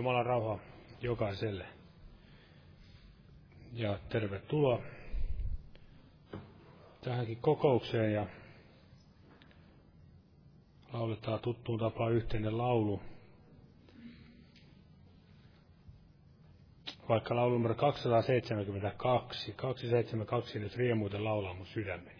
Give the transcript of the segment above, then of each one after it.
Jumalan rauha jokaiselle. Ja tervetuloa tähänkin kokoukseen ja lauletaan tuttuun tapaan yhteinen laulu. Vaikka laulu numero 272, 272 nyt riemuuten laulaa mun sydämeni.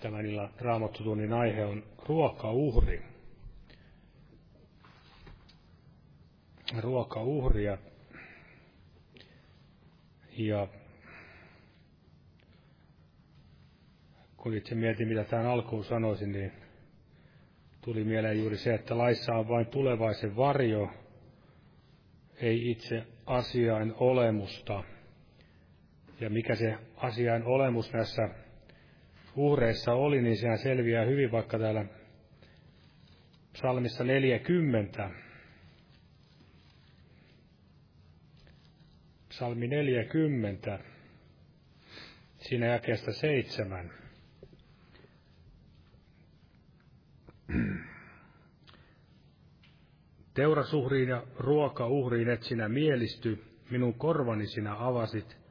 Tämän illan raamattutunnin aihe on ruokauhri. Ruokauhri ja, kun itse mietin, mitä tähän alkuun sanoisin, niin tuli mieleen juuri se, että laissa on vain tulevaisen varjo, ei itse asiain olemusta. Ja mikä se asiain olemus näissä uhreissa oli, niin sehän selviää hyvin vaikka täällä psalmissa 40. Psalmi 40, siinä jakeesta seitsemän. Teurasuhriin ja ruokauhriin et sinä mielisty, minun korvani sinä avasit.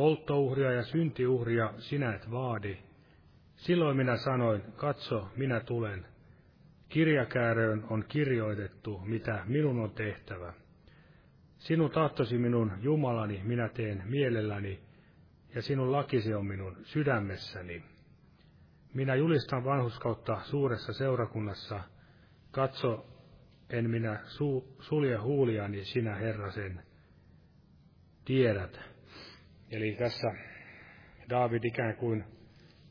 Polttouhria ja syntiuhria sinä et vaadi. Silloin minä sanoin, katso, minä tulen. Kirjakääröön on kirjoitettu, mitä minun on tehtävä. Sinun tahtosi minun Jumalani minä teen mielelläni, ja sinun lakisi on minun sydämessäni. Minä julistan vanhuskautta suuressa seurakunnassa. Katso, en minä su, sulje huuliani, sinä Herra sen tiedät. Eli tässä David ikään kuin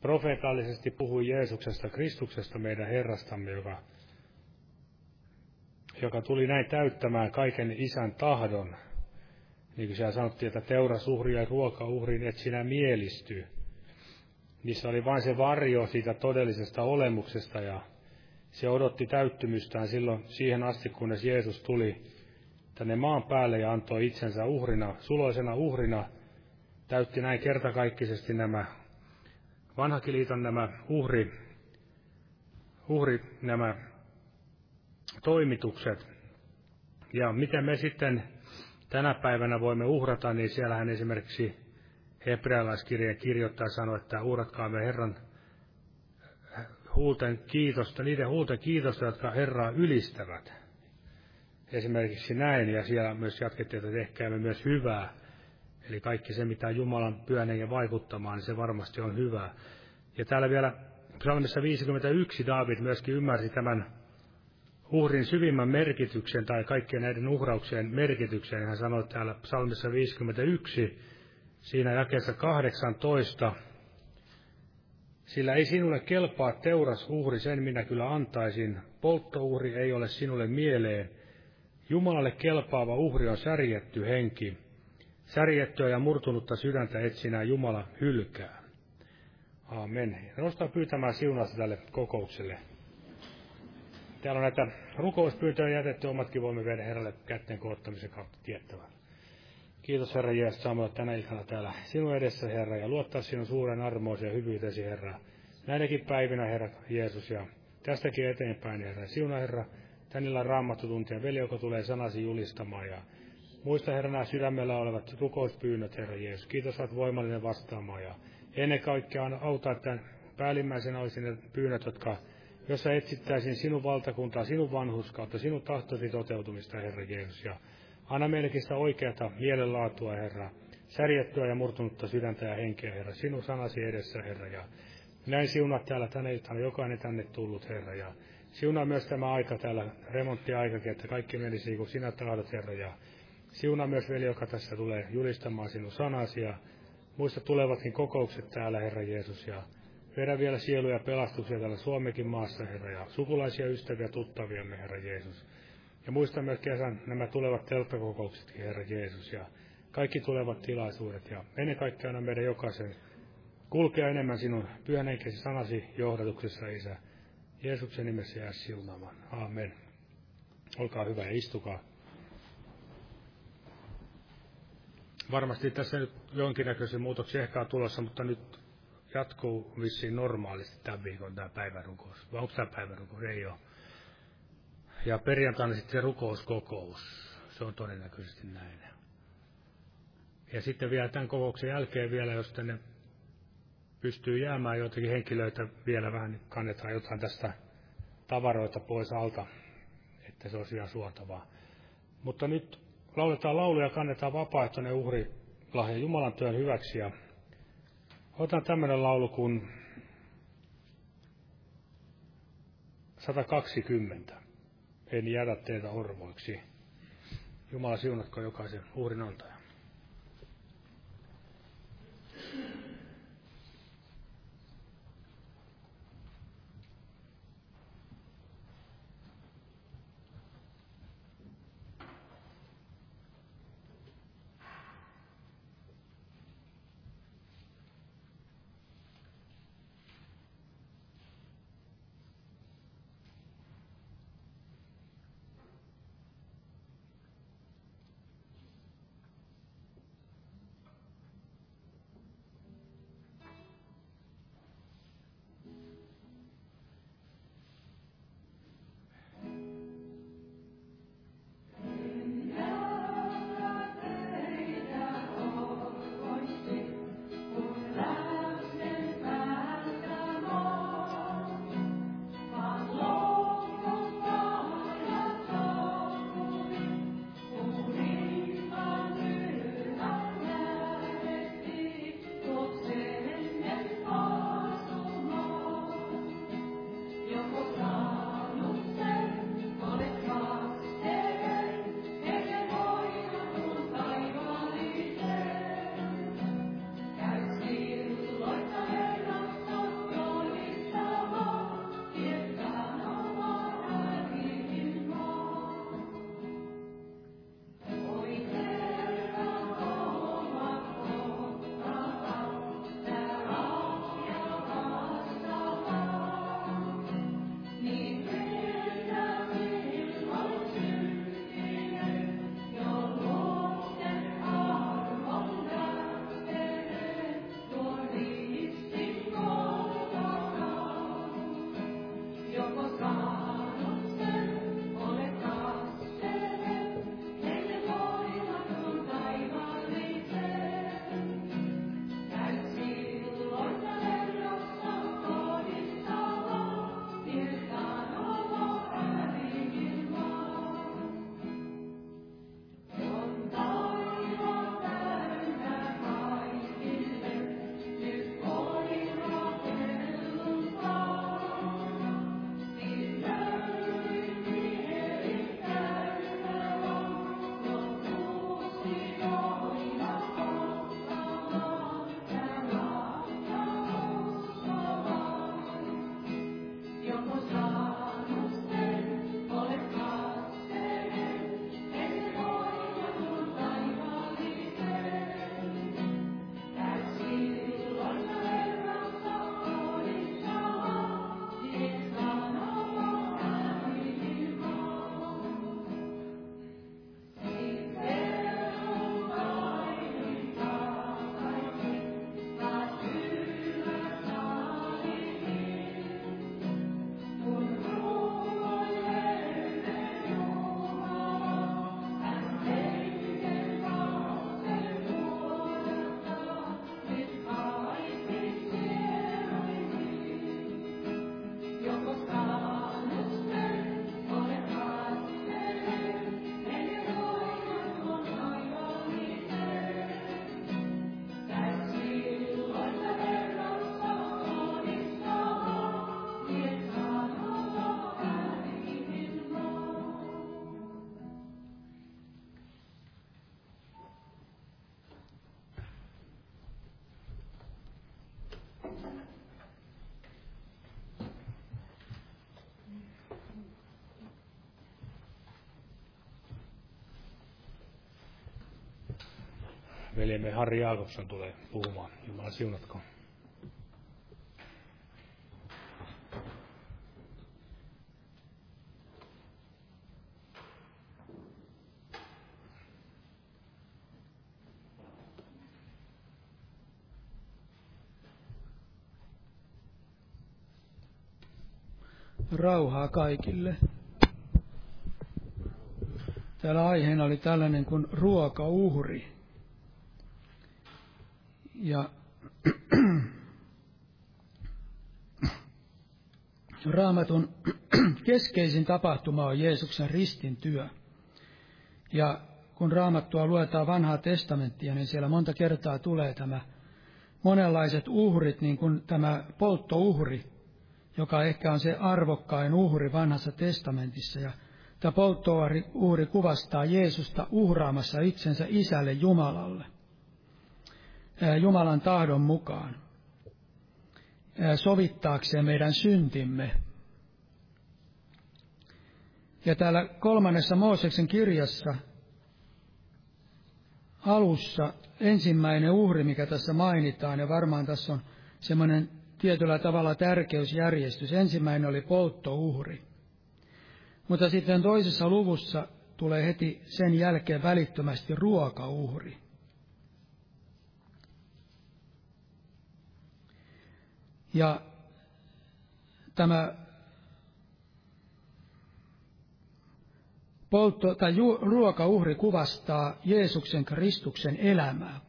profeetallisesti puhui Jeesuksesta, Kristuksesta, meidän Herrastamme, joka, joka tuli näin täyttämään kaiken isän tahdon. Niin kuin siellä sanottiin, että teurasuhri ja ruokauhriin et sinä mielisty. Niissä oli vain se varjo siitä todellisesta olemuksesta ja se odotti täyttymystään silloin siihen asti, kunnes Jeesus tuli tänne maan päälle ja antoi itsensä uhrina, suloisena uhrina, täytti näin kertakaikkisesti nämä vanhakiliiton nämä uhri, uhri nämä toimitukset. Ja miten me sitten tänä päivänä voimme uhrata, niin siellähän esimerkiksi hebrealaiskirjeen kirjoittaa sanoi, että uhratkaamme Herran huulten kiitosta, niiden huulten kiitosta, jotka Herraa ylistävät. Esimerkiksi näin, ja siellä myös jatkettiin, että tehkäämme myös hyvää. Eli kaikki se, mitä Jumalan ja vaikuttamaan, niin se varmasti on hyvää. Ja täällä vielä psalmissa 51 David myöskin ymmärsi tämän uhrin syvimmän merkityksen tai kaikkien näiden uhrauksien merkityksen. Hän sanoi täällä psalmissa 51, siinä jakeessa 18, sillä ei sinulle kelpaa teurasuhri, sen minä kyllä antaisin. Polttouhri ei ole sinulle mieleen. Jumalalle kelpaava uhri on särjetty henki. Särjettyä ja murtunutta sydäntä etsinää Jumala hylkää. Amen. Nostaa pyytämään siunasta tälle kokoukselle. Täällä on näitä rukouspyyntöjä jätetty, omatkin voimme viedä Herralle kätten koottamisen kautta tiettävän. Kiitos Herra Jeesus, saamme olla tänä iltana täällä sinun edessä, Herra, ja luottaa sinun suuren armoisi ja hyvyytesi, Herra. Näinäkin päivinä, Herra Jeesus, ja tästäkin eteenpäin, Herra. Siuna, Herra, tänillä raamattotuntia, veli, joka tulee sanasi julistamaan, ja muista, Herra, nämä sydämellä olevat rukouspyynnöt, Herra Jeesus. Kiitos, että voimallinen vastaamaan, ja ennen kaikkea auta, että päällimmäisenä olisi ne pyynnöt, jotka jossa etsittäisiin sinun valtakuntaa, sinun vanhuskautta, sinun tahtosi toteutumista, Herra Jeesus. Ja Anna meillekin sitä oikeata mielenlaatua, Herra, särjettyä ja murtunutta sydäntä ja henkeä, Herra, sinun sanasi edessä, Herra, ja näin siunat täällä tänä iltana, jokainen tänne tullut, Herra, ja siunaa myös tämä aika täällä, remonttiaikakin, että kaikki menisi kuin sinä tahdot, Herra, ja siunaa myös veli, joka tässä tulee julistamaan sinun sanasi, ja muista tulevatkin kokoukset täällä, Herra Jeesus, ja vedä vielä sieluja pelastuksia täällä Suomekin maassa, Herra, ja sukulaisia, ystäviä, tuttaviamme, Herra Jeesus. Ja muista myös kesän nämä tulevat telttakokouksetkin, Herra Jeesus, ja kaikki tulevat tilaisuudet. Ja ennen kaikkea aina meidän jokaisen kulkea enemmän sinun pyhän henkesi sanasi johdatuksessa, Isä. Jeesuksen nimessä jää siunaamaan. Amen. Olkaa hyvä ja istukaa. Varmasti tässä nyt jonkinnäköisiä muutoksia ehkä on tulossa, mutta nyt jatkuu vissiin normaalisti tämän viikon tämä päivärukous. Vai onko tämä päivärukous? Ei ole. Ja perjantaina sitten se rukouskokous. Se on todennäköisesti näin. Ja sitten vielä tämän kokouksen jälkeen vielä, jos tänne pystyy jäämään joitakin henkilöitä vielä vähän, niin kannetaan jotain tästä tavaroita pois alta, että se olisi ihan suotavaa. Mutta nyt lauletaan lauluja, kannetaan vapaaehtoinen uhri lahja Jumalan työn hyväksi. Ja otan tämmöinen laulu kuin 120. En jätä teitä orvoiksi. Jumala siunatko jokaisen uhrin antajan. Veljemme Harri Jaakobson tulee puhumaan. Jumala siunatko. Rauhaa kaikille. Täällä aiheena oli tällainen kuin ruokauhri. Ja Raamatun keskeisin tapahtuma on Jeesuksen ristin työ. Ja kun Raamattua luetaan vanhaa testamenttia, niin siellä monta kertaa tulee tämä monenlaiset uhrit, niin kuin tämä polttouhri, joka ehkä on se arvokkain uhri vanhassa testamentissa. Ja tämä polttouhri kuvastaa Jeesusta uhraamassa itsensä isälle Jumalalle, Jumalan tahdon mukaan, sovittaakseen meidän syntimme. Ja täällä kolmannessa Mooseksen kirjassa alussa ensimmäinen uhri, mikä tässä mainitaan, ja varmaan tässä on semmoinen tietyllä tavalla tärkeysjärjestys. Ensimmäinen oli polttouhri. Mutta sitten toisessa luvussa tulee heti sen jälkeen välittömästi ruokauhri. Ja tämä poltto, tai ju, ruokauhri kuvastaa Jeesuksen Kristuksen elämää.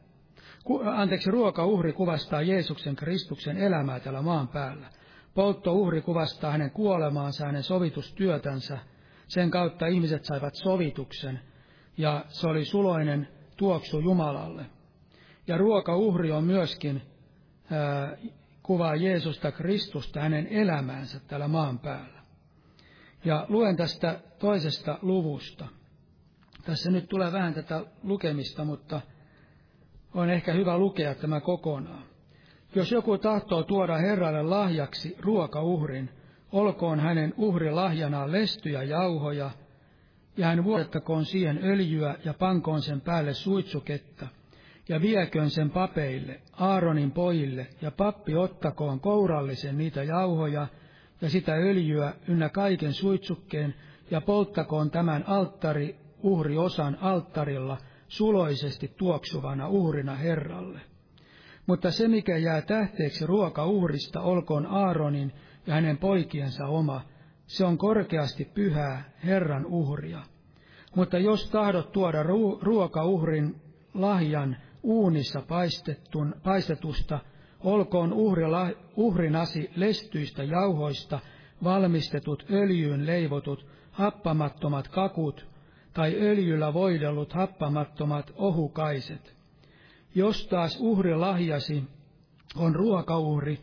Ku, anteeksi, ruokauhri kuvastaa Jeesuksen Kristuksen elämää tällä maan päällä. Polttouhri kuvastaa hänen kuolemaansa, hänen sovitustyötänsä. Sen kautta ihmiset saivat sovituksen, ja se oli suloinen tuoksu Jumalalle. Ja ruokauhri on myöskin kuvaa Jeesusta Kristusta, hänen elämäänsä tällä maan päällä. Ja luen tästä toisesta luvusta. Tässä nyt tulee vähän tätä lukemista, mutta on ehkä hyvä lukea tämä kokonaan. Jos joku tahtoo tuoda Herralle lahjaksi ruokauhrin, olkoon hänen uhrilahjanaan lestyjä jauhoja, ja hän vuodettakoon siihen öljyä ja pankoon sen päälle suitsuketta, ja vieköön sen papeille, Aaronin pojille, ja pappi ottakoon kourallisen niitä jauhoja, ja sitä öljyä ynnä kaiken suitsukkeen, ja polttakoon tämän alttari uhriosan alttarilla suloisesti tuoksuvana uhrina Herralle. Mutta se, mikä jää tähteeksi ruokauhrista, olkoon Aaronin ja hänen poikiensa oma, se on korkeasti pyhää Herran uhria. Mutta jos tahdot tuoda ruokauhrin lahjan uunissa paistettun, paistetusta, olkoon uhrila, uhrinasi lestyistä jauhoista valmistetut öljyyn leivotut happamattomat kakut tai öljyllä voidellut happamattomat ohukaiset. Jos taas uhrilahjasi on ruokauhri,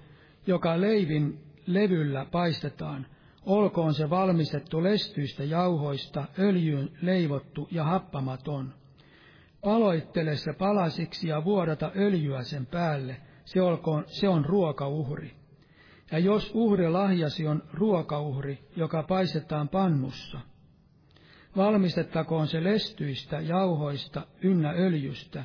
joka leivin levyllä paistetaan, olkoon se valmistettu lestyistä jauhoista, öljyyn leivottu ja happamaton. Paloittele se palasiksi ja vuodata öljyä sen päälle – se, olkoon, se on ruokauhri. Ja jos uhri lahjasi on ruokauhri, joka paistetaan pannussa, valmistettakoon se lestyistä, jauhoista, ynnä öljystä,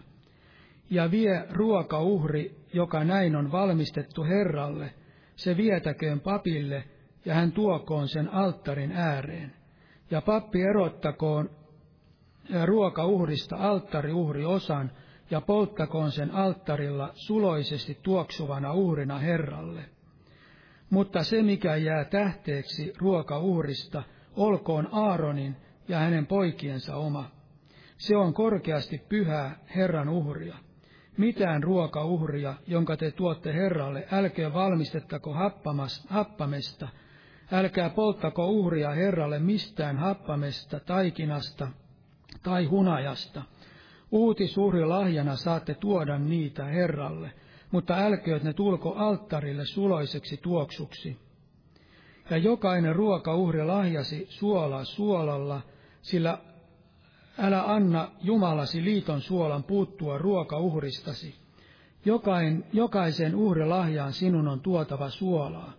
ja vie ruokauhri, joka näin on valmistettu Herralle, se vietäköön papille, ja hän tuokoon sen alttarin ääreen. Ja pappi erottakoon ruokauhrista alttariuhri osan, ja polttakoon sen alttarilla suloisesti tuoksuvana uhrina Herralle. Mutta se, mikä jää tähteeksi ruokauhrista, olkoon Aaronin ja hänen poikiensa oma. Se on korkeasti pyhää Herran uhria. Mitään ruokauhria, jonka te tuotte Herralle, älkää valmistettako happamesta, älkää polttako uhria Herralle mistään happamesta, taikinasta tai hunajasta – Uutisuhri lahjana saatte tuoda niitä Herralle, mutta älkööt ne tulko alttarille suloiseksi tuoksuksi. Ja jokainen ruokauhri lahjasi suolaa suolalla, sillä älä anna Jumalasi liiton suolan puuttua ruokauhristasi. Jokain, jokaisen uhrilahjaan sinun on tuotava suolaa.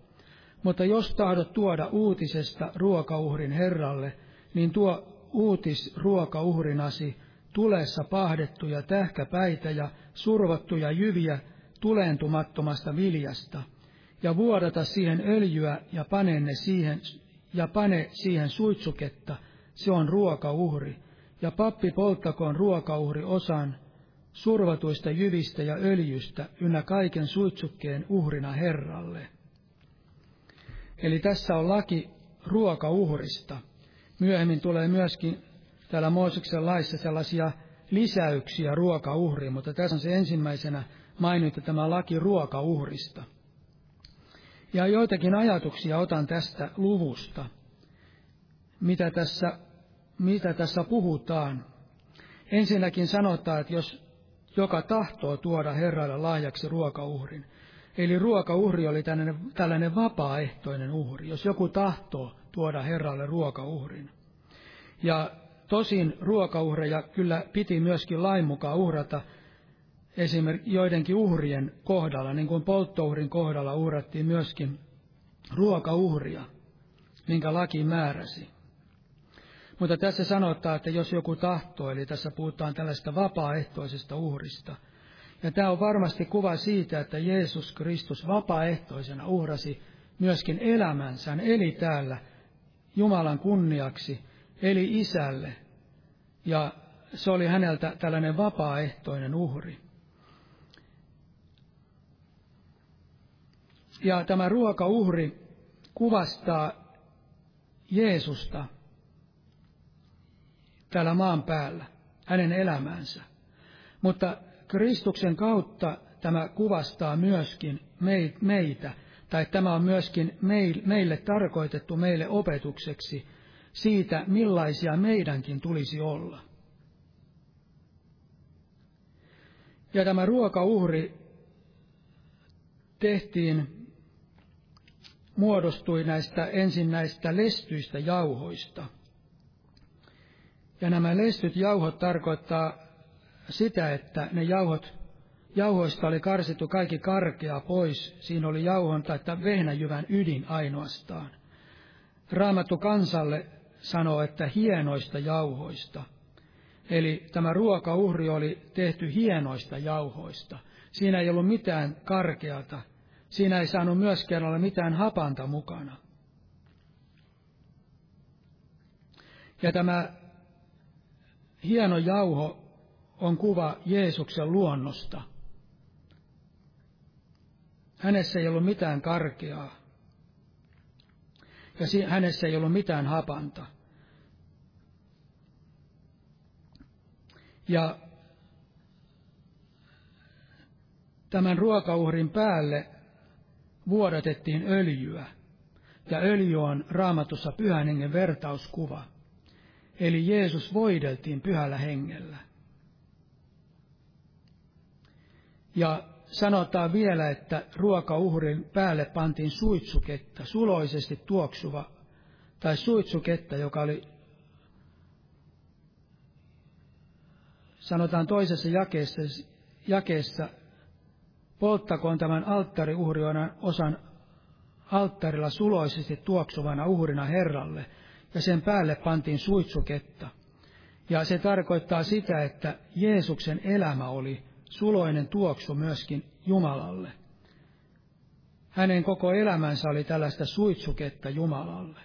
Mutta jos tahdot tuoda uutisesta ruokauhrin Herralle, niin tuo uutis ruokauhrinasi tulessa pahdettuja tähkäpäitä ja survattuja jyviä tulentumattomasta viljasta, ja vuodata siihen öljyä ja pane ne siihen, ja pane siihen suitsuketta, se on ruokauhri, ja pappi polttakoon ruokauhri osan survatuista jyvistä ja öljystä ynnä kaiken suitsukkeen uhrina Herralle. Eli tässä on laki ruokauhrista. Myöhemmin tulee myöskin täällä Mooseksen laissa sellaisia lisäyksiä ruokauhriin, mutta tässä on se ensimmäisenä mainittu tämä laki ruokauhrista. Ja joitakin ajatuksia otan tästä luvusta, mitä tässä, mitä tässä puhutaan. Ensinnäkin sanotaan, että jos joka tahtoo tuoda Herralle lahjaksi ruokauhrin. Eli ruokauhri oli tällainen, tällainen vapaaehtoinen uhri, jos joku tahtoo tuoda Herralle ruokauhrin. Ja tosin ruokauhreja kyllä piti myöskin lain mukaan uhrata esimerkiksi joidenkin uhrien kohdalla, niin kuin polttouhrin kohdalla uhrattiin myöskin ruokauhria, minkä laki määräsi. Mutta tässä sanotaan, että jos joku tahtoo, eli tässä puhutaan tällaista vapaaehtoisesta uhrista. Ja tämä on varmasti kuva siitä, että Jeesus Kristus vapaaehtoisena uhrasi myöskin elämänsä, eli täällä Jumalan kunniaksi, eli isälle. Ja se oli häneltä tällainen vapaaehtoinen uhri. Ja tämä ruokauhri kuvastaa Jeesusta täällä maan päällä, hänen elämäänsä. Mutta Kristuksen kautta tämä kuvastaa myöskin meitä, tai tämä on myöskin meille tarkoitettu meille opetukseksi siitä, millaisia meidänkin tulisi olla. Ja tämä ruokauhri tehtiin, muodostui näistä ensin näistä lestyistä jauhoista. Ja nämä lestyt jauhot tarkoittaa sitä, että ne jauhot, jauhoista oli karsittu kaikki karkea pois. Siinä oli jauhon tai vehnäjyvän ydin ainoastaan. Raamattu kansalle sanoo, että hienoista jauhoista. Eli tämä ruokauhri oli tehty hienoista jauhoista. Siinä ei ollut mitään karkeata. Siinä ei saanut myöskään olla mitään hapanta mukana. Ja tämä hieno jauho on kuva Jeesuksen luonnosta. Hänessä ei ollut mitään karkeaa. Ja hänessä ei ollut mitään hapanta. Ja tämän ruokauhrin päälle vuodatettiin öljyä. Ja öljy on raamatussa pyhän hengen vertauskuva. Eli Jeesus voideltiin pyhällä hengellä. Ja sanotaan vielä, että ruokauhrin päälle pantiin suitsuketta, suloisesti tuoksuva, tai suitsuketta, joka oli, sanotaan toisessa jakeessa, jakeessa polttakoon tämän alttariuhrionan osan alttarilla suloisesti tuoksuvana uhrina Herralle, ja sen päälle pantiin suitsuketta. Ja se tarkoittaa sitä, että Jeesuksen elämä oli suloinen tuoksu myöskin Jumalalle. Hänen koko elämänsä oli tällaista suitsuketta Jumalalle.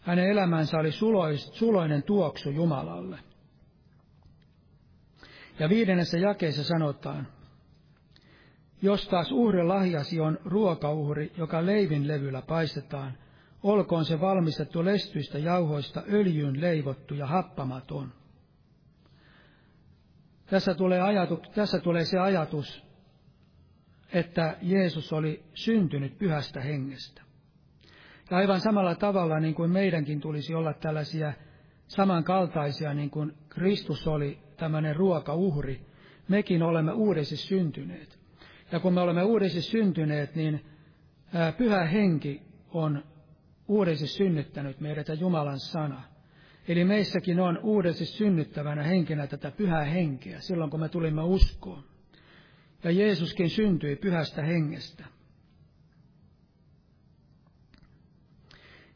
Hänen elämänsä oli suloinen tuoksu Jumalalle. Ja viidennessä jakeessa sanotaan, jos taas uhrilahjasi on ruokauhri, joka leivin levyllä paistetaan, olkoon se valmistettu lestyistä jauhoista öljyyn leivottu ja happamaton. Tässä tulee, ajatu, tässä tulee se ajatus, että Jeesus oli syntynyt pyhästä hengestä. Ja aivan samalla tavalla niin kuin meidänkin tulisi olla tällaisia samankaltaisia, niin kuin Kristus oli tämmöinen ruokauhri, mekin olemme uudesti syntyneet. Ja kun me olemme uudesti syntyneet, niin pyhä henki on uudesti synnyttänyt meidät ja Jumalan sana. Eli meissäkin on uudesti synnyttävänä henkenä tätä pyhää henkeä silloin, kun me tulimme uskoon. Ja Jeesuskin syntyi pyhästä hengestä.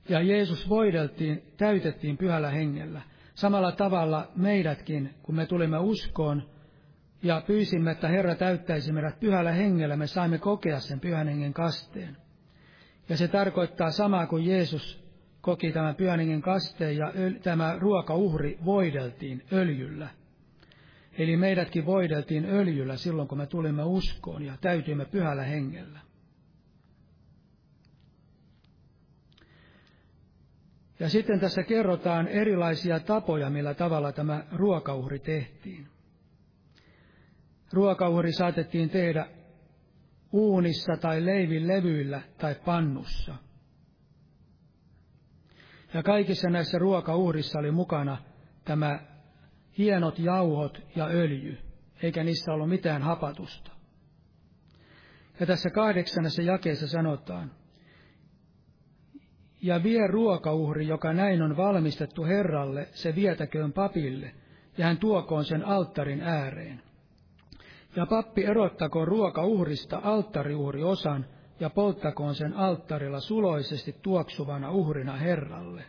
Ja Jeesus voideltiin, täytettiin pyhällä hengellä. Samalla tavalla meidätkin, kun me tulimme uskoon, ja pyysimme, että Herra täyttäisi meidät pyhällä hengellä, me saimme kokea sen pyhän hengen kasteen. Ja se tarkoittaa samaa kuin Jeesus koki tämän pyhän hengen kasteen ja öl, tämä ruokauhri voideltiin öljyllä. Eli meidätkin voideltiin öljyllä silloin, kun me tulimme uskoon ja täytyimme pyhällä hengellä. Ja sitten tässä kerrotaan erilaisia tapoja, millä tavalla tämä ruokauhri tehtiin. Ruokauhri saatettiin tehdä uunissa tai leivin levyillä tai pannussa. Ja kaikissa näissä ruokauhrissa oli mukana tämä hienot jauhot ja öljy, eikä niissä ollut mitään hapatusta. Ja tässä kahdeksannessa jakeessa sanotaan, ja vie ruokauhri, joka näin on valmistettu Herralle, se vietäköön papille, ja hän tuokoon sen alttarin ääreen. Ja pappi erottakoon ruokauhrista alttariuhri osan, ja polttakoon sen alttarilla suloisesti tuoksuvana uhrina Herralle.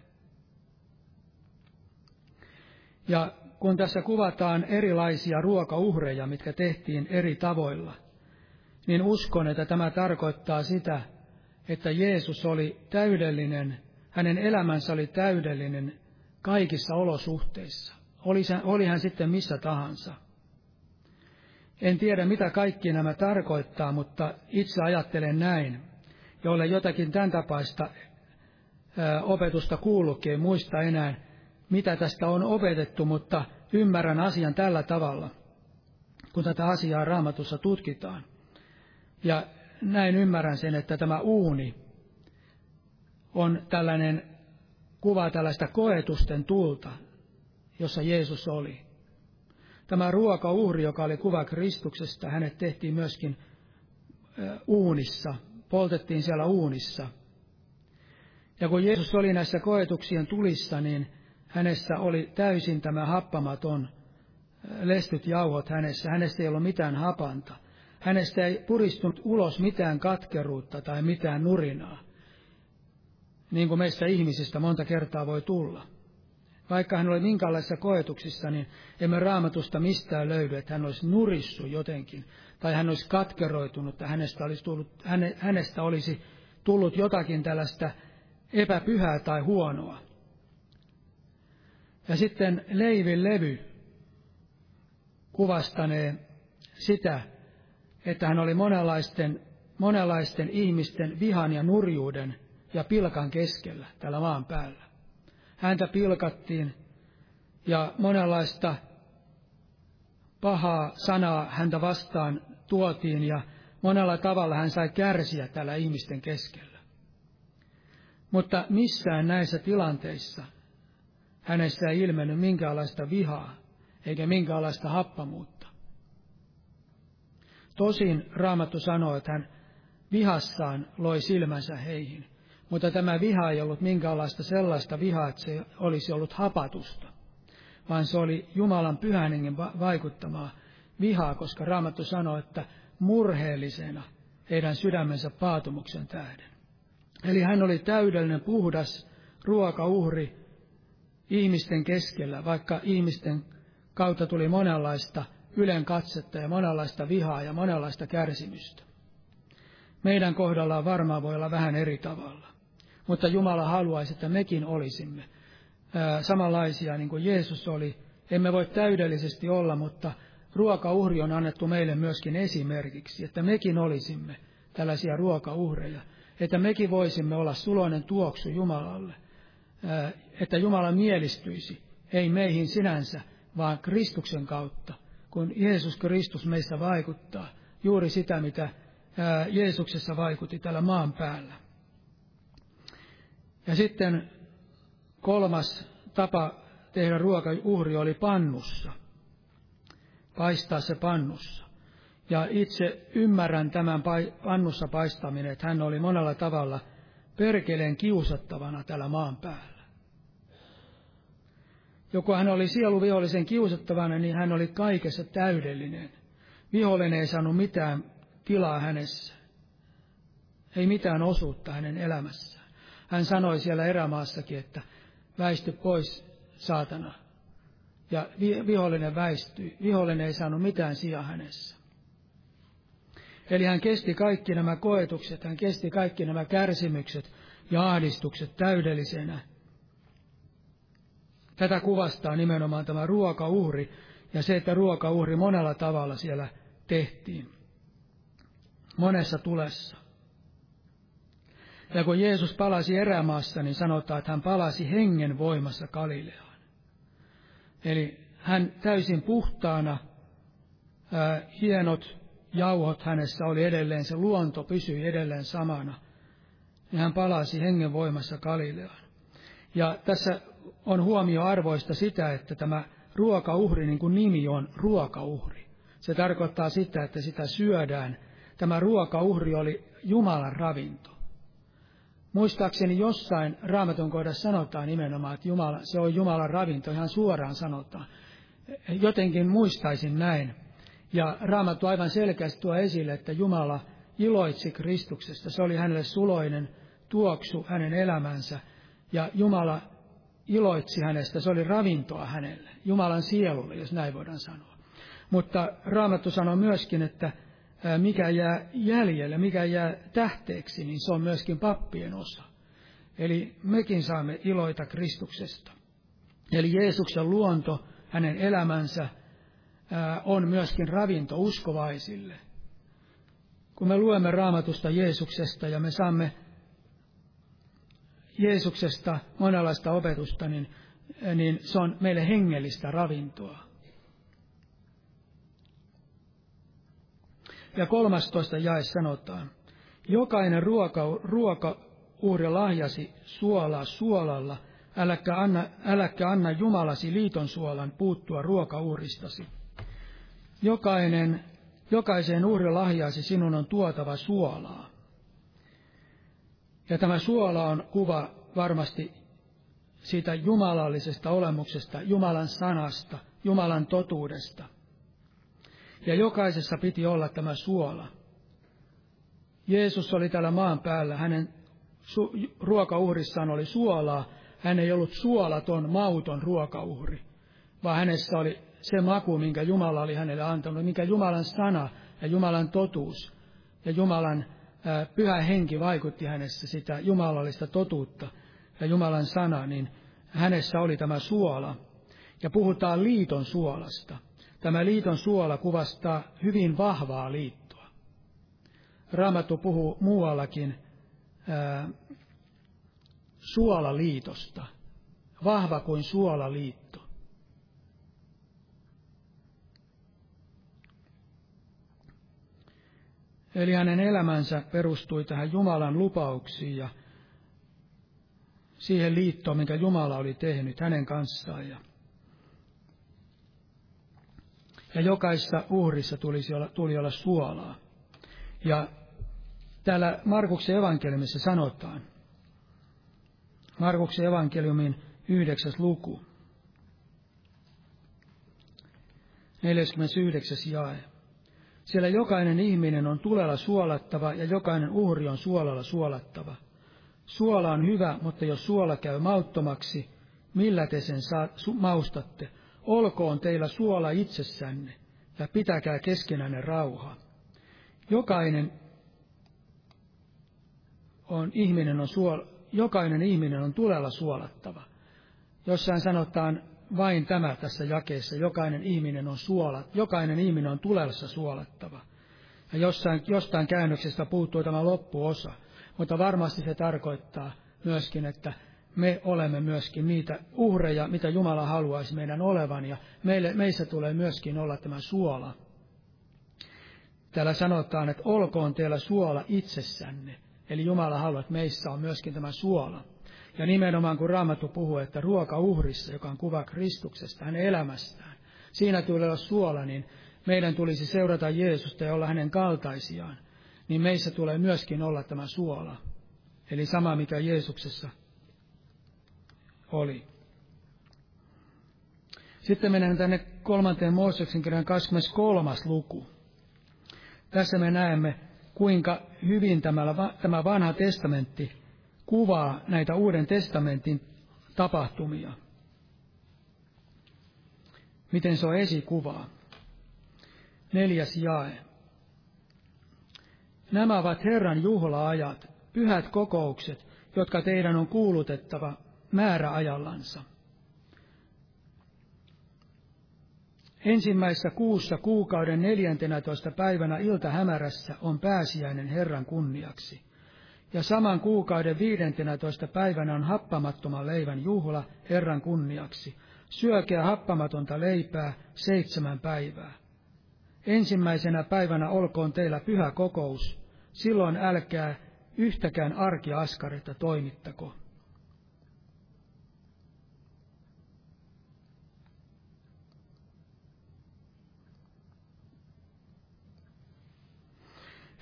Ja kun tässä kuvataan erilaisia ruokauhreja, mitkä tehtiin eri tavoilla, niin uskon, että tämä tarkoittaa sitä, että Jeesus oli täydellinen, hänen elämänsä oli täydellinen kaikissa olosuhteissa. Oli, oli hän sitten missä tahansa. En tiedä, mitä kaikki nämä tarkoittaa, mutta itse ajattelen näin, jolle jotakin tämän tapaista opetusta kuulukin, ei muista enää, mitä tästä on opetettu, mutta ymmärrän asian tällä tavalla, kun tätä asiaa raamatussa tutkitaan. Ja näin ymmärrän sen, että tämä uuni on tällainen kuva tällaista koetusten tulta, jossa Jeesus oli. Tämä ruokauhri, joka oli kuva Kristuksesta, hänet tehtiin myöskin uunissa, poltettiin siellä uunissa. Ja kun Jeesus oli näissä koetuksien tulissa, niin hänessä oli täysin tämä happamaton lestyt jauhot hänessä. Hänestä ei ollut mitään hapanta. Hänestä ei puristunut ulos mitään katkeruutta tai mitään nurinaa, niin kuin meistä ihmisistä monta kertaa voi tulla. Vaikka hän oli minkälaisissa koetuksissa, niin emme raamatusta mistään löydy, että hän olisi nurissu jotenkin, tai hän olisi katkeroitunut, että hänestä olisi tullut, häne, hänestä olisi tullut jotakin tällaista epäpyhää tai huonoa. Ja sitten Leivin levy kuvastanee sitä, että hän oli monenlaisten, monenlaisten ihmisten vihan ja nurjuuden ja pilkan keskellä täällä maan päällä. Häntä pilkattiin ja monenlaista pahaa sanaa häntä vastaan tuotiin ja monella tavalla hän sai kärsiä täällä ihmisten keskellä. Mutta missään näissä tilanteissa hänessä ei ilmennyt minkäänlaista vihaa eikä minkäänlaista happamuutta. Tosin Raamattu sanoo, että hän vihassaan loi silmänsä heihin, mutta tämä viha ei ollut minkäänlaista sellaista vihaa, että se olisi ollut hapatusta, vaan se oli Jumalan pyhän vaikuttamaa vihaa, koska Raamattu sanoo, että murheellisena heidän sydämensä paatumuksen tähden. Eli hän oli täydellinen puhdas ruokauhri ihmisten keskellä, vaikka ihmisten kautta tuli monenlaista ylen katsetta ja monenlaista vihaa ja monenlaista kärsimystä. Meidän kohdallaan varmaan voi olla vähän eri tavalla, mutta Jumala haluaisi, että mekin olisimme samanlaisia niin kuin Jeesus oli. Emme voi täydellisesti olla, mutta ruokauhri on annettu meille myöskin esimerkiksi, että mekin olisimme tällaisia ruokauhreja, että mekin voisimme olla suloinen tuoksu Jumalalle, että Jumala mielistyisi, ei meihin sinänsä, vaan Kristuksen kautta, kun Jeesus Kristus meistä vaikuttaa, juuri sitä, mitä Jeesuksessa vaikutti täällä maan päällä. Ja sitten kolmas tapa tehdä ruokauhri oli pannussa, paistaa se pannussa. Ja itse ymmärrän tämän pannussa paistaminen, että hän oli monella tavalla perkeleen kiusattavana täällä maan päällä. Joko hän oli sieluvihollisen kiusattavana, niin hän oli kaikessa täydellinen. Vihollinen ei saanut mitään tilaa hänessä. Ei mitään osuutta hänen elämässään. Hän sanoi siellä erämaassakin, että väisty pois, saatana. Ja vihollinen väistyi. Vihollinen ei saanut mitään sijaa hänessä. Eli hän kesti kaikki nämä koetukset, hän kesti kaikki nämä kärsimykset ja ahdistukset täydellisenä Tätä kuvastaa nimenomaan tämä ruokauhri ja se, että ruokauhri monella tavalla siellä tehtiin. Monessa tulessa. Ja kun Jeesus palasi erämaassa, niin sanotaan, että hän palasi hengen voimassa Galileaan. Eli hän täysin puhtaana, ää, hienot jauhot hänessä oli edelleen, se luonto pysyi edelleen samana. Ja hän palasi hengen voimassa Galileaan. Ja tässä on huomioarvoista sitä, että tämä ruokauhri, niin kuin nimi on ruokauhri. Se tarkoittaa sitä, että sitä syödään. Tämä ruokauhri oli Jumalan ravinto. Muistaakseni jossain raamatun kohdassa sanotaan nimenomaan, että Jumala, se on Jumalan ravinto, ihan suoraan sanotaan. Jotenkin muistaisin näin. Ja raamattu aivan selkeästi tuo esille, että Jumala iloitsi Kristuksesta. Se oli hänelle suloinen tuoksu hänen elämänsä. Ja Jumala iloitsi hänestä, se oli ravintoa hänelle, Jumalan sielulle, jos näin voidaan sanoa. Mutta Raamattu sanoo myöskin, että mikä jää jäljelle, mikä jää tähteeksi, niin se on myöskin pappien osa. Eli mekin saamme iloita Kristuksesta. Eli Jeesuksen luonto, hänen elämänsä, on myöskin ravinto uskovaisille. Kun me luemme raamatusta Jeesuksesta ja me saamme Jeesuksesta monenlaista opetusta, niin, niin se on meille hengellistä ravintoa. Ja kolmastoista jae sanotaan, jokainen ruoka, ruoka uhri lahjasi suolaa suolalla, äläkä anna, äläkä anna Jumalasi liiton suolan puuttua ruokauhristasi. Jokainen, jokaiseen uhrilahjaasi sinun on tuotava suolaa. Ja tämä suola on kuva varmasti siitä jumalallisesta olemuksesta, Jumalan sanasta, Jumalan totuudesta. Ja jokaisessa piti olla tämä suola. Jeesus oli täällä maan päällä, hänen su- ruokauhrissaan oli suolaa. Hän ei ollut suolaton, mauton ruokauhri, vaan hänessä oli se maku, minkä Jumala oli hänelle antanut, minkä Jumalan sana ja Jumalan totuus ja Jumalan pyhä henki vaikutti hänessä sitä jumalallista totuutta ja Jumalan sana, niin hänessä oli tämä suola. Ja puhutaan liiton suolasta. Tämä liiton suola kuvastaa hyvin vahvaa liittoa. Raamattu puhuu muuallakin ää, suolaliitosta. Vahva kuin suolaliitto. Eli hänen elämänsä perustui tähän Jumalan lupauksiin ja siihen liittoon, minkä Jumala oli tehnyt hänen kanssaan. Ja, ja jokaisessa uhrissa tulisi olla, tuli olla suolaa. Ja täällä Markuksen evankeliumissa sanotaan, Markuksen evankeliumin yhdeksäs luku, 49. jae. Siellä jokainen ihminen on tulella suolattava ja jokainen uhri on suolalla suolattava. Suola on hyvä, mutta jos suola käy mauttomaksi, millä te sen saa, su, maustatte? Olkoon teillä suola itsessänne ja pitäkää keskenänne rauha. Jokainen on ihminen on suol, jokainen ihminen on tulella suolattava. Jossain sanotaan vain tämä tässä jakeessa, jokainen ihminen on suola, jokainen ihminen on tulessa suolattava. Ja jossain, jostain käännöksestä puuttuu tämä loppuosa, mutta varmasti se tarkoittaa myöskin, että me olemme myöskin niitä uhreja, mitä Jumala haluaisi meidän olevan, ja meille, meissä tulee myöskin olla tämä suola. Täällä sanotaan, että olkoon teillä suola itsessänne. Eli Jumala haluaa, että meissä on myöskin tämä suola. Ja nimenomaan kun Raamattu puhuu, että ruokauhrissa, joka on kuva Kristuksesta, hänen elämästään, siinä tulee olla suola, niin meidän tulisi seurata Jeesusta ja olla hänen kaltaisiaan. Niin meissä tulee myöskin olla tämä suola. Eli sama, mikä Jeesuksessa oli. Sitten mennään tänne kolmanteen Mooseksen kirjan 23. luku. Tässä me näemme, kuinka hyvin tämä vanha testamentti kuvaa näitä Uuden testamentin tapahtumia. Miten se on esikuvaa? Neljäs jae. Nämä ovat Herran juhlaajat, pyhät kokoukset, jotka teidän on kuulutettava määräajallansa. Ensimmäisessä kuussa kuukauden 14. päivänä iltahämärässä on pääsiäinen Herran kunniaksi – ja saman kuukauden viidentenätoista päivänä on happamattoman leivän juhla Herran kunniaksi. Syökää happamatonta leipää seitsemän päivää. Ensimmäisenä päivänä olkoon teillä pyhä kokous, silloin älkää yhtäkään arkiaskaretta toimittako.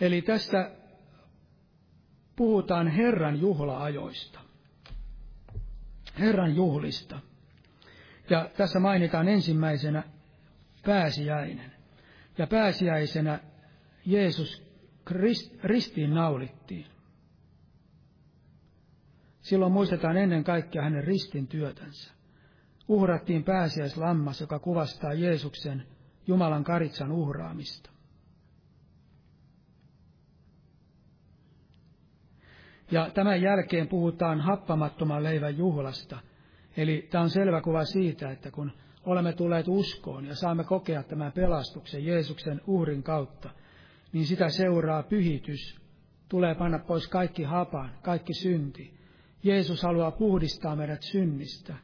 Eli tässä puhutaan Herran juhlaajoista. Herran juhlista. Ja tässä mainitaan ensimmäisenä pääsiäinen. Ja pääsiäisenä Jeesus ristiin naulittiin. Silloin muistetaan ennen kaikkea hänen ristin työtänsä. Uhrattiin pääsiäislammas, joka kuvastaa Jeesuksen Jumalan karitsan uhraamista. Ja tämän jälkeen puhutaan happamattoman leivän juhlasta. Eli tämä on selvä kuva siitä, että kun olemme tulleet uskoon ja saamme kokea tämän pelastuksen Jeesuksen uhrin kautta, niin sitä seuraa pyhitys. Tulee panna pois kaikki hapan, kaikki synti. Jeesus haluaa puhdistaa meidät synnistä.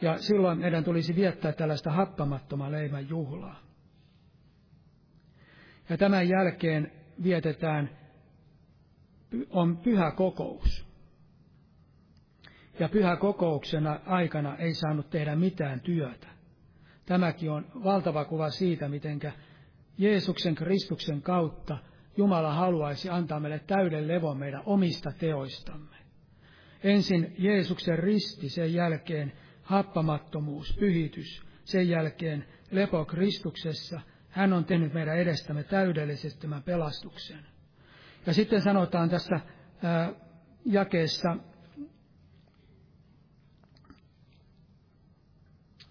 Ja silloin meidän tulisi viettää tällaista happamattoman leivän juhlaa. Ja tämän jälkeen vietetään, on pyhä kokous. Ja pyhä kokouksena aikana ei saanut tehdä mitään työtä. Tämäkin on valtava kuva siitä, mitenkä Jeesuksen Kristuksen kautta Jumala haluaisi antaa meille täyden levon meidän omista teoistamme. Ensin Jeesuksen risti, sen jälkeen happamattomuus, pyhitys, sen jälkeen lepo Kristuksessa. Hän on tehnyt meidän edestämme täydellisesti tämän pelastuksen. Ja sitten sanotaan tässä jakeessa,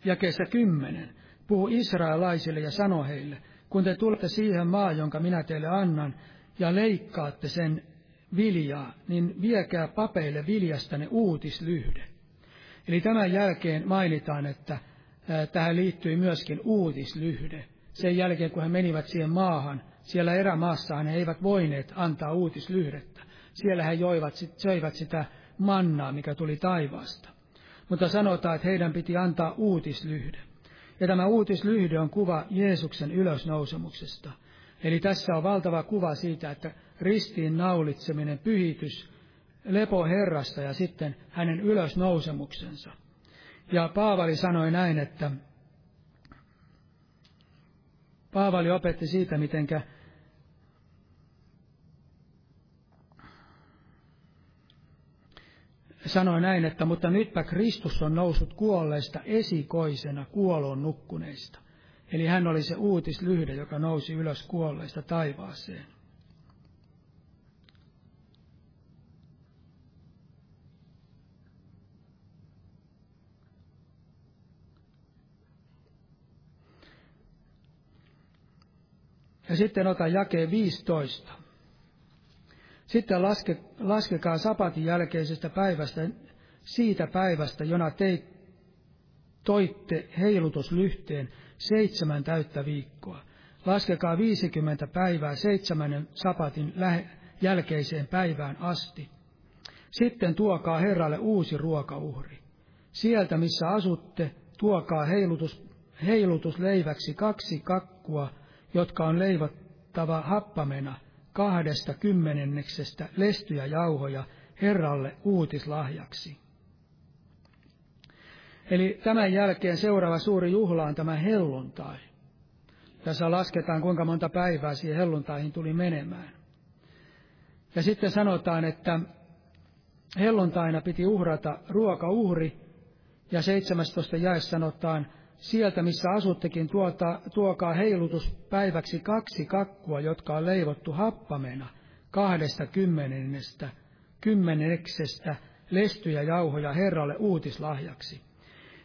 jakeessa kymmenen, puhu israelaisille ja sano heille, kun te tulette siihen maa, jonka minä teille annan, ja leikkaatte sen viljaa, niin viekää papeille viljastanne uutislyhde. Eli tämän jälkeen mainitaan, että tähän liittyi myöskin uutislyhde. Sen jälkeen, kun he menivät siihen maahan, siellä erämaassaan he eivät voineet antaa uutislyhdettä. Siellä he joivat, söivät sitä mannaa, mikä tuli taivaasta. Mutta sanotaan, että heidän piti antaa uutislyhde. Ja tämä uutislyhde on kuva Jeesuksen ylösnousemuksesta. Eli tässä on valtava kuva siitä, että ristiin naulitseminen, pyhitys, lepo Herrasta ja sitten hänen ylösnousemuksensa. Ja Paavali sanoi näin, että Paavali opetti siitä, mitenkä sanoi näin, että mutta nytpä Kristus on noussut kuolleista esikoisena kuoloon nukkuneista. Eli hän oli se uutislyhde, joka nousi ylös kuolleista taivaaseen. Ja sitten ota jakeen 15. Sitten laske, laskekaa sapatin jälkeisestä päivästä, siitä päivästä, jona teit, toitte heilutuslyhteen seitsemän täyttä viikkoa. Laskekaa viisikymmentä päivää seitsemännen sapatin lähe, jälkeiseen päivään asti. Sitten tuokaa Herralle uusi ruokauhri. Sieltä, missä asutte, tuokaa heilutus, heilutusleiväksi kaksi kakkua, jotka on leivottava happamena – kahdesta kymmenenneksestä lestyjä jauhoja Herralle uutislahjaksi. Eli tämän jälkeen seuraava suuri juhla on tämä helluntai. Tässä lasketaan, kuinka monta päivää siihen helluntaihin tuli menemään. Ja sitten sanotaan, että helluntaina piti uhrata ruokauhri, ja 17 jaessa sanotaan, sieltä missä asuttekin tuota, tuokaa heilutuspäiväksi kaksi kakkua, jotka on leivottu happamena kahdesta kymmenennestä, kymmeneksestä lestyjä jauhoja Herralle uutislahjaksi.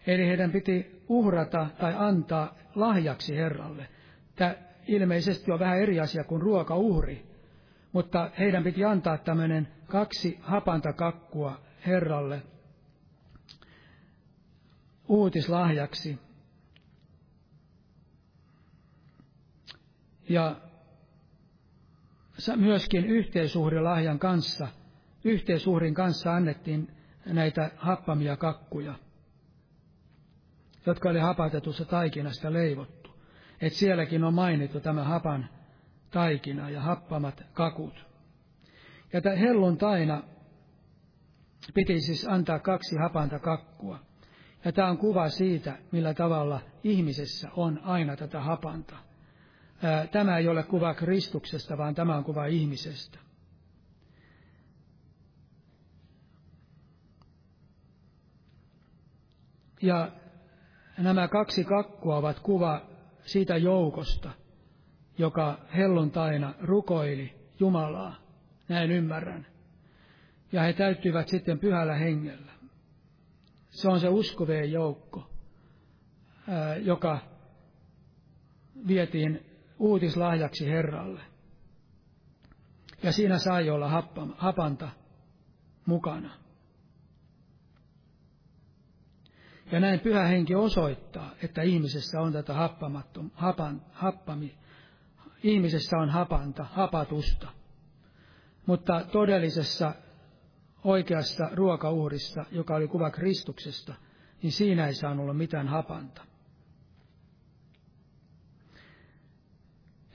Eli heidän piti uhrata tai antaa lahjaksi Herralle. Tämä ilmeisesti on vähän eri asia kuin ruokauhri, mutta heidän piti antaa tämmöinen kaksi hapantakakkua Herralle uutislahjaksi. Ja myöskin yhteisuhrilahjan kanssa, yhteisuhrin kanssa annettiin näitä happamia kakkuja, jotka oli hapatetussa taikinasta leivottu. Et sielläkin on mainittu tämä hapan taikina ja happamat kakut. Ja tämä helluntaina piti siis antaa kaksi hapanta kakkua. Ja tämä on kuva siitä, millä tavalla ihmisessä on aina tätä hapanta Tämä ei ole kuva Kristuksesta, vaan tämä on kuva ihmisestä. Ja nämä kaksi kakkua ovat kuva siitä joukosta, joka helluntaina rukoili Jumalaa, näin ymmärrän. Ja he täyttyivät sitten pyhällä hengellä. Se on se uskoveen joukko, joka vietiin uutislahjaksi Herralle. Ja siinä sai olla hapanta mukana. Ja näin pyhä henki osoittaa, että ihmisessä on tätä hapan, happami, ihmisessä on hapanta, hapatusta. Mutta todellisessa oikeassa ruokauhrissa, joka oli kuva Kristuksesta, niin siinä ei saanut olla mitään hapanta.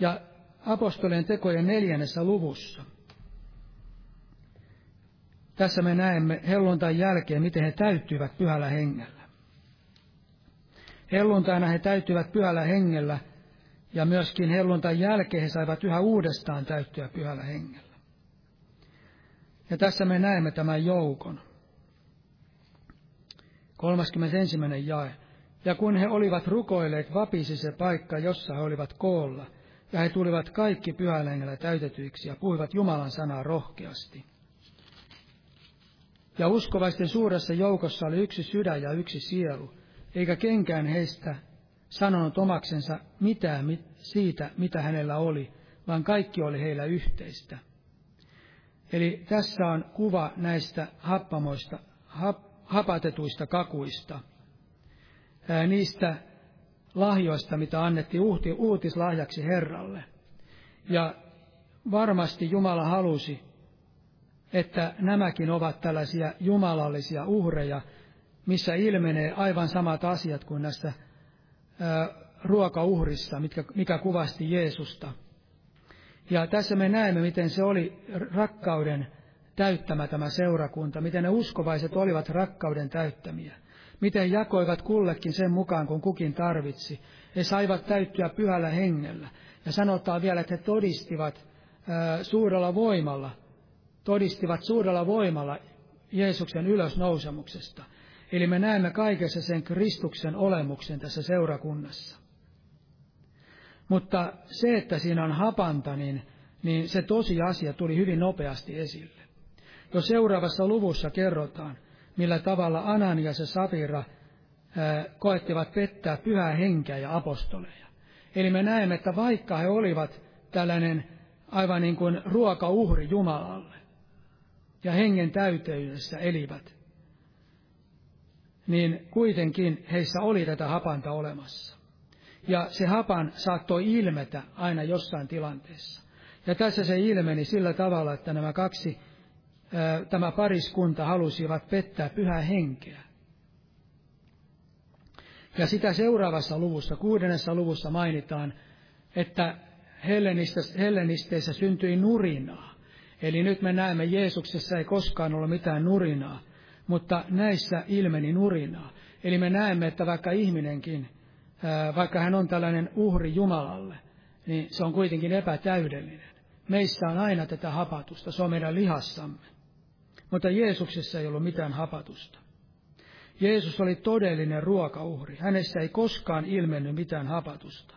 Ja apostolien tekojen neljännessä luvussa, tässä me näemme helluntain jälkeen, miten he täyttyivät pyhällä hengellä. Helluntaina he täyttyivät pyhällä hengellä, ja myöskin helluntain jälkeen he saivat yhä uudestaan täyttyä pyhällä hengellä. Ja tässä me näemme tämän joukon. 31. jae. Ja kun he olivat rukoilleet, vapisi se paikka, jossa he olivat koolla, ja he tulivat kaikki pyhällä täytetyiksi ja puhuivat Jumalan sanaa rohkeasti. Ja uskovaisten suuressa joukossa oli yksi sydän ja yksi sielu, eikä kenkään heistä sanonut omaksensa mitään siitä, mitä hänellä oli, vaan kaikki oli heillä yhteistä. Eli tässä on kuva näistä happamoista, hap, hapatetuista kakuista, niistä lahjoista, mitä annettiin uutislahjaksi Herralle. Ja varmasti Jumala halusi, että nämäkin ovat tällaisia jumalallisia uhreja, missä ilmenee aivan samat asiat kuin näissä ruokauhrissa, mitkä, mikä kuvasti Jeesusta. Ja tässä me näemme, miten se oli rakkauden täyttämä tämä seurakunta, miten ne uskovaiset olivat rakkauden täyttämiä, miten jakoivat kullekin sen mukaan, kun kukin tarvitsi. He saivat täyttyä pyhällä hengellä. Ja sanotaan vielä, että he todistivat ää, suurella voimalla, todistivat suurella voimalla Jeesuksen ylösnousemuksesta. Eli me näemme kaikessa sen Kristuksen olemuksen tässä seurakunnassa. Mutta se, että siinä on hapanta, niin, niin se tosiasia tuli hyvin nopeasti esille. Jo seuraavassa luvussa kerrotaan, millä tavalla Ananias ja Safira koettivat pettää pyhää henkeä ja apostoleja. Eli me näemme, että vaikka he olivat tällainen aivan niin kuin ruokauhri Jumalalle ja hengen täyteydessä elivät, niin kuitenkin heissä oli tätä hapanta olemassa. Ja se hapan saattoi ilmetä aina jossain tilanteessa. Ja tässä se ilmeni sillä tavalla, että nämä kaksi, tämä pariskunta halusivat pettää pyhää henkeä. Ja sitä seuraavassa luvussa, kuudennessa luvussa mainitaan, että hellenisteissä syntyi nurinaa. Eli nyt me näemme, Jeesuksessa ei koskaan ollut mitään nurinaa, mutta näissä ilmeni nurinaa. Eli me näemme, että vaikka ihminenkin, vaikka hän on tällainen uhri Jumalalle, niin se on kuitenkin epätäydellinen. Meissä on aina tätä hapatusta, se on meidän lihassamme. Mutta Jeesuksessa ei ollut mitään hapatusta. Jeesus oli todellinen ruokauhri. Hänessä ei koskaan ilmennyt mitään hapatusta.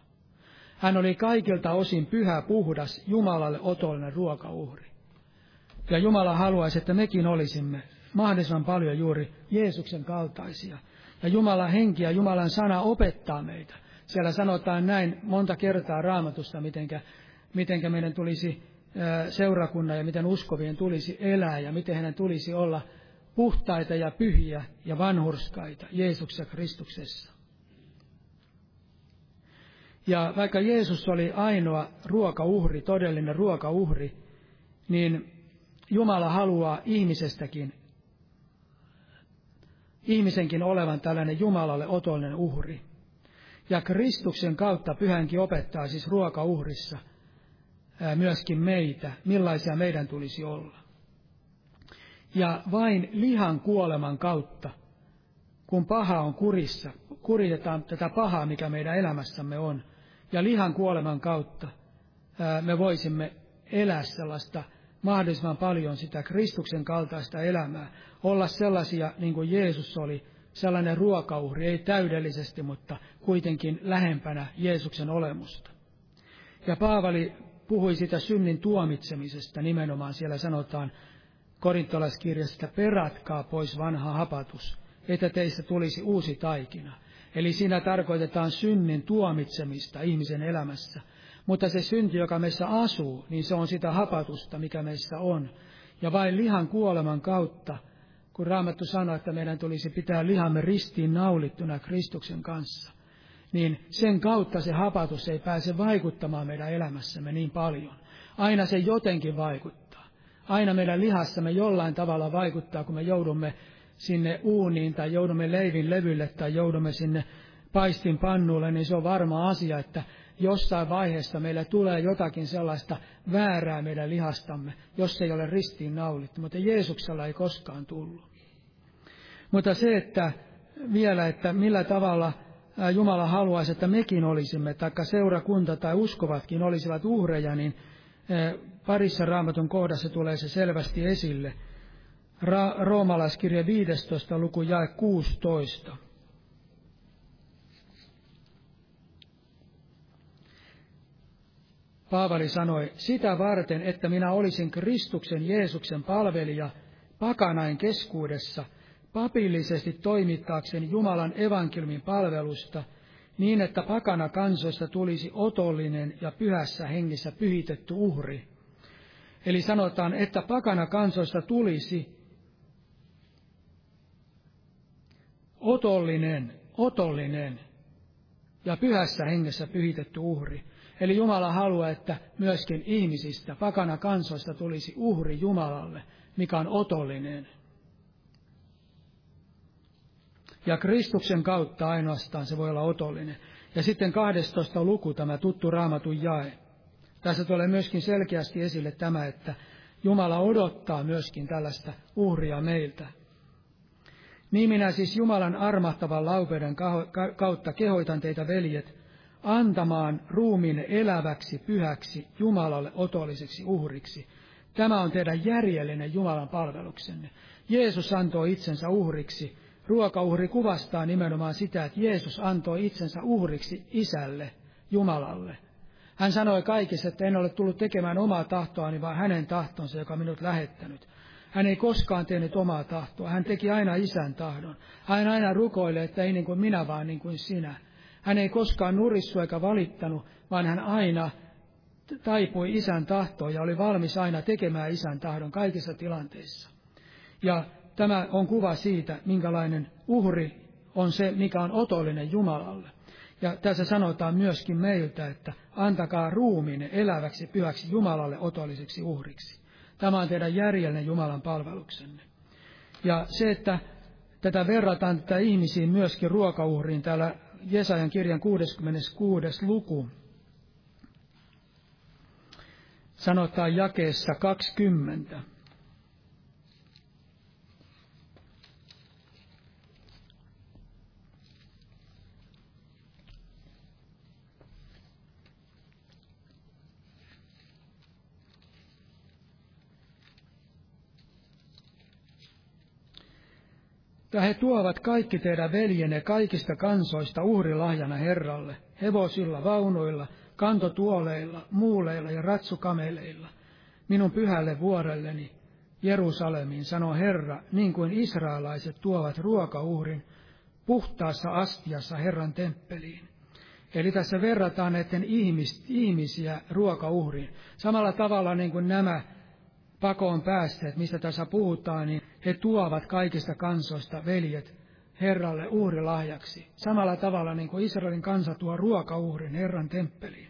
Hän oli kaikilta osin pyhä, puhdas, Jumalalle otollinen ruokauhri. Ja Jumala haluaisi, että mekin olisimme mahdollisimman paljon juuri Jeesuksen kaltaisia. Ja Jumalan henki ja Jumalan sana opettaa meitä. Siellä sanotaan näin monta kertaa raamatusta, mitenkä, mitenkä meidän tulisi seurakunnan ja miten uskovien tulisi elää ja miten hänen tulisi olla puhtaita ja pyhiä ja vanhurskaita Jeesuksessa Kristuksessa. Ja vaikka Jeesus oli ainoa ruokauhri, todellinen ruokauhri, niin Jumala haluaa ihmisestäkin ihmisenkin olevan tällainen Jumalalle otollinen uhri. Ja Kristuksen kautta pyhänkin opettaa siis ruokauhrissa myöskin meitä, millaisia meidän tulisi olla. Ja vain lihan kuoleman kautta, kun paha on kurissa, kuritetaan tätä pahaa, mikä meidän elämässämme on, ja lihan kuoleman kautta me voisimme elää sellaista mahdollisimman paljon sitä Kristuksen kaltaista elämää, olla sellaisia niin kuin Jeesus oli, sellainen ruokauhri, ei täydellisesti, mutta kuitenkin lähempänä Jeesuksen olemusta. Ja Paavali puhui sitä synnin tuomitsemisesta, nimenomaan siellä sanotaan korintolaiskirjasta, peratkaa pois vanha hapatus, että teistä tulisi uusi taikina. Eli siinä tarkoitetaan synnin tuomitsemista ihmisen elämässä. Mutta se synti, joka meissä asuu, niin se on sitä hapatusta, mikä meissä on. Ja vain lihan kuoleman kautta, kun Raamattu sanoo, että meidän tulisi pitää lihamme ristiin naulittuna Kristuksen kanssa, niin sen kautta se hapatus ei pääse vaikuttamaan meidän elämässämme niin paljon. Aina se jotenkin vaikuttaa. Aina meidän lihassamme jollain tavalla vaikuttaa, kun me joudumme sinne uuniin tai joudumme leivin levylle tai joudumme sinne paistin pannulle, niin se on varma asia, että jossain vaiheessa meillä tulee jotakin sellaista väärää meidän lihastamme, jos ei ole ristiin naulittu, mutta Jeesuksella ei koskaan tullut. Mutta se, että vielä, että millä tavalla Jumala haluaisi, että mekin olisimme, taikka seurakunta tai uskovatkin olisivat uhreja, niin parissa raamatun kohdassa tulee se selvästi esille. Ra- Roomalaiskirja 15. luku jae 16. Paavali sanoi, sitä varten, että minä olisin Kristuksen Jeesuksen palvelija pakanain keskuudessa, papillisesti toimittaakseni Jumalan evankelmin palvelusta, niin että pakana kansoista tulisi otollinen ja pyhässä hengissä pyhitetty uhri. Eli sanotaan, että pakana kansoista tulisi otollinen, otollinen ja pyhässä hengessä pyhitetty uhri. Eli Jumala haluaa, että myöskin ihmisistä, pakana kansoista tulisi uhri Jumalalle, mikä on otollinen. Ja Kristuksen kautta ainoastaan se voi olla otollinen. Ja sitten 12 luku, tämä tuttu raamatun jae. Tässä tulee myöskin selkeästi esille tämä, että Jumala odottaa myöskin tällaista uhria meiltä. Niin minä siis Jumalan armahtavan laupeuden kautta kehoitan teitä, veljet, antamaan ruumiin eläväksi, pyhäksi, Jumalalle otolliseksi uhriksi. Tämä on teidän järjellinen Jumalan palveluksenne. Jeesus antoi itsensä uhriksi. Ruokauhri kuvastaa nimenomaan sitä, että Jeesus antoi itsensä uhriksi isälle, Jumalalle. Hän sanoi kaikissa, että en ole tullut tekemään omaa tahtoani, vaan hänen tahtonsa, joka minut lähettänyt. Hän ei koskaan tehnyt omaa tahtoa. Hän teki aina isän tahdon. Hän aina rukoilee, että ei niin kuin minä, vaan niin kuin sinä. Hän ei koskaan nurissu eikä valittanut, vaan hän aina taipui isän tahtoon ja oli valmis aina tekemään isän tahdon kaikissa tilanteissa. Ja tämä on kuva siitä, minkälainen uhri on se, mikä on otollinen Jumalalle. Ja tässä sanotaan myöskin meiltä, että antakaa ruumiin eläväksi pyhäksi Jumalalle otolliseksi uhriksi. Tämä on teidän järjellinen Jumalan palveluksenne. Ja se, että tätä verrataan tätä ihmisiin myöskin ruokauhriin, täällä Jesajan kirjan 66. luku. Sanotaan jakeessa 20. Ja he tuovat kaikki teidän veljenne kaikista kansoista uhrilahjana Herralle, hevosilla, vaunuilla, kantotuoleilla, muuleilla ja ratsukameleilla, minun pyhälle vuorelleni, Jerusalemiin, sanoo Herra, niin kuin israelaiset tuovat ruokauhrin puhtaassa astiassa Herran temppeliin. Eli tässä verrataan näiden ihmis, ihmisiä ruokauhriin. Samalla tavalla niin kuin nämä pakoon päässeet, mistä tässä puhutaan, niin he tuovat kaikista kansoista veljet Herralle uhrilahjaksi. Samalla tavalla niin kuin Israelin kansa tuo ruokauhrin Herran temppeliin.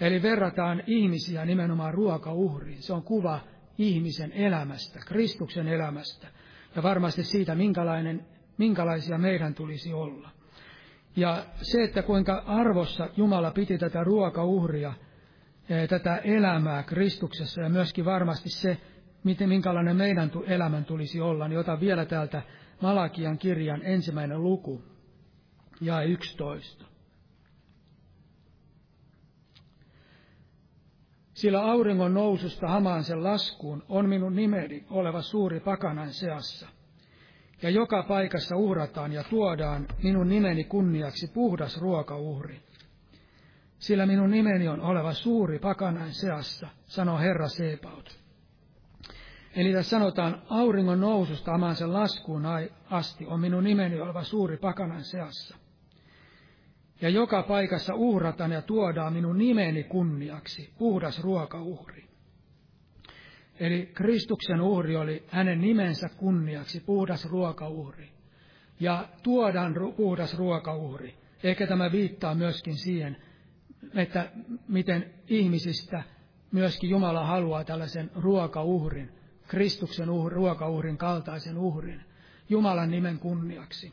Eli verrataan ihmisiä nimenomaan ruokauhriin. Se on kuva ihmisen elämästä, Kristuksen elämästä. Ja varmasti siitä, minkälainen, minkälaisia meidän tulisi olla. Ja se, että kuinka arvossa Jumala piti tätä ruokauhria, tätä elämää Kristuksessa ja myöskin varmasti se, miten, minkälainen meidän elämän tulisi olla, niin otan vielä täältä Malakian kirjan ensimmäinen luku, ja 11. Sillä auringon noususta hamaan sen laskuun on minun nimeni oleva suuri pakanan seassa. Ja joka paikassa uhrataan ja tuodaan minun nimeni kunniaksi puhdas ruokauhri. Sillä minun nimeni on oleva suuri pakanan seassa, sanoo Herra Seepaut. Eli tässä sanotaan, auringon noususta hamaan sen laskuun asti on minun nimeni oleva suuri pakanan seassa ja joka paikassa uhrataan ja tuodaan minun nimeni kunniaksi, puhdas ruokauhri. Eli Kristuksen uhri oli hänen nimensä kunniaksi, puhdas ruokauhri. Ja tuodaan puhdas ruokauhri. Ehkä tämä viittaa myöskin siihen, että miten ihmisistä myöskin Jumala haluaa tällaisen ruokauhrin, Kristuksen uhri, ruokauhrin kaltaisen uhrin, Jumalan nimen kunniaksi.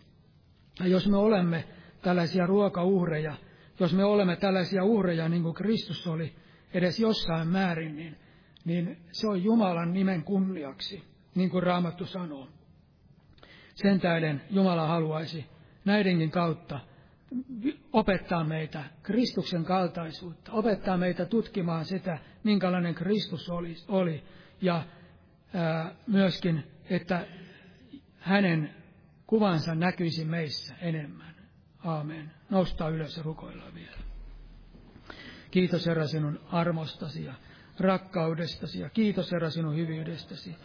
Ja jos me olemme tällaisia ruokauhreja, jos me olemme tällaisia uhreja niin kuin Kristus oli edes jossain määrin, niin, niin se on Jumalan nimen kunniaksi, niin kuin Raamattu sanoo. Sen tähden Jumala haluaisi näidenkin kautta opettaa meitä Kristuksen kaltaisuutta, opettaa meitä tutkimaan sitä, minkälainen Kristus oli, oli ja myöskin, että hänen kuvansa näkyisi meissä enemmän. Aamen. Nosta ylös ja rukoillaan vielä. Kiitos Herra sinun armostasi ja rakkaudestasi ja kiitos Herra sinun hyvyydestäsi.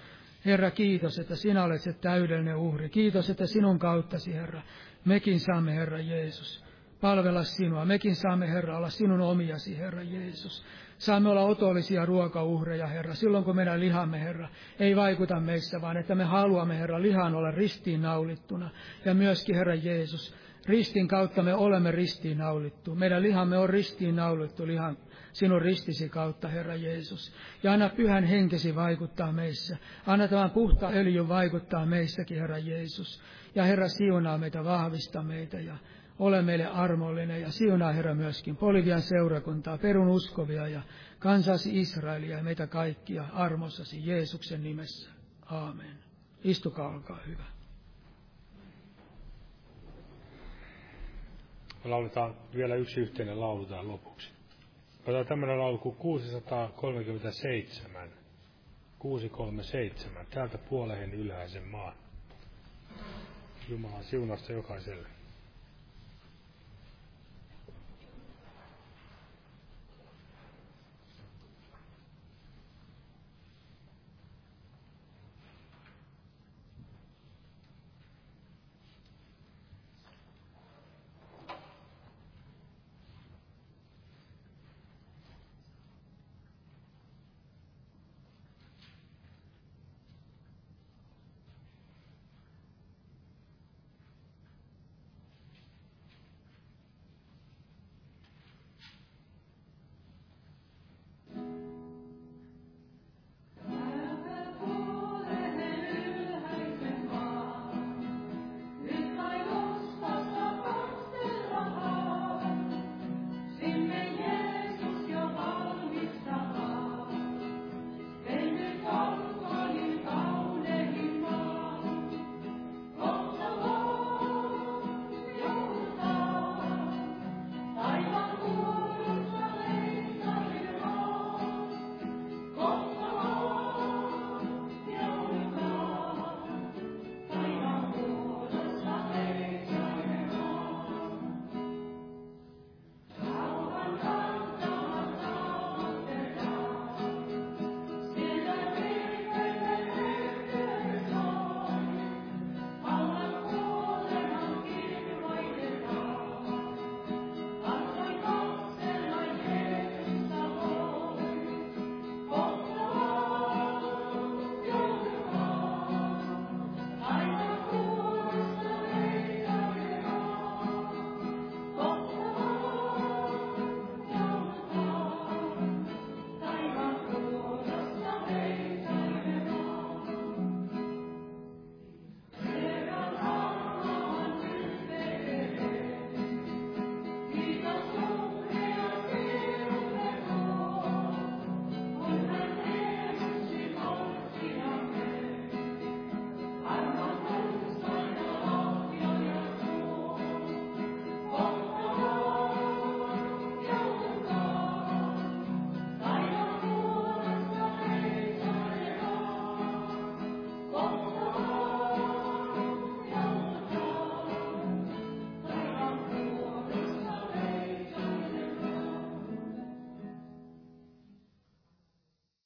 Herra, kiitos, että sinä olet se täydellinen uhri. Kiitos, että sinun kauttasi, Herra, mekin saamme, Herra Jeesus, palvella sinua. Mekin saamme, Herra, olla sinun omiasi, Herra Jeesus. Saamme olla otollisia ruokauhreja, Herra, silloin kun meidän lihamme, Herra, ei vaikuta meissä, vaan että me haluamme, Herra, lihan olla ristiin naulittuna. Ja myöskin, Herra Jeesus, Ristin kautta me olemme ristiin naulittu. Meidän lihamme on ristiin naulittu lihan sinun ristisi kautta, Herra Jeesus. Ja anna pyhän henkesi vaikuttaa meissä. Anna tämän puhta öljyn vaikuttaa meissäkin, Herra Jeesus. Ja Herra siunaa meitä, vahvista meitä ja ole meille armollinen. Ja siunaa, Herra, myöskin Polivian seurakuntaa, perun uskovia ja kansasi Israelia ja meitä kaikkia armossasi Jeesuksen nimessä. Aamen. Istukaa, olkaa hyvä. Me lauletaan vielä yksi yhteinen laulu tähän lopuksi. Otetaan tämmöinen laulu kuin 637. 637. Täältä puolehen ylhäisen maan. Jumalan siunasta jokaiselle.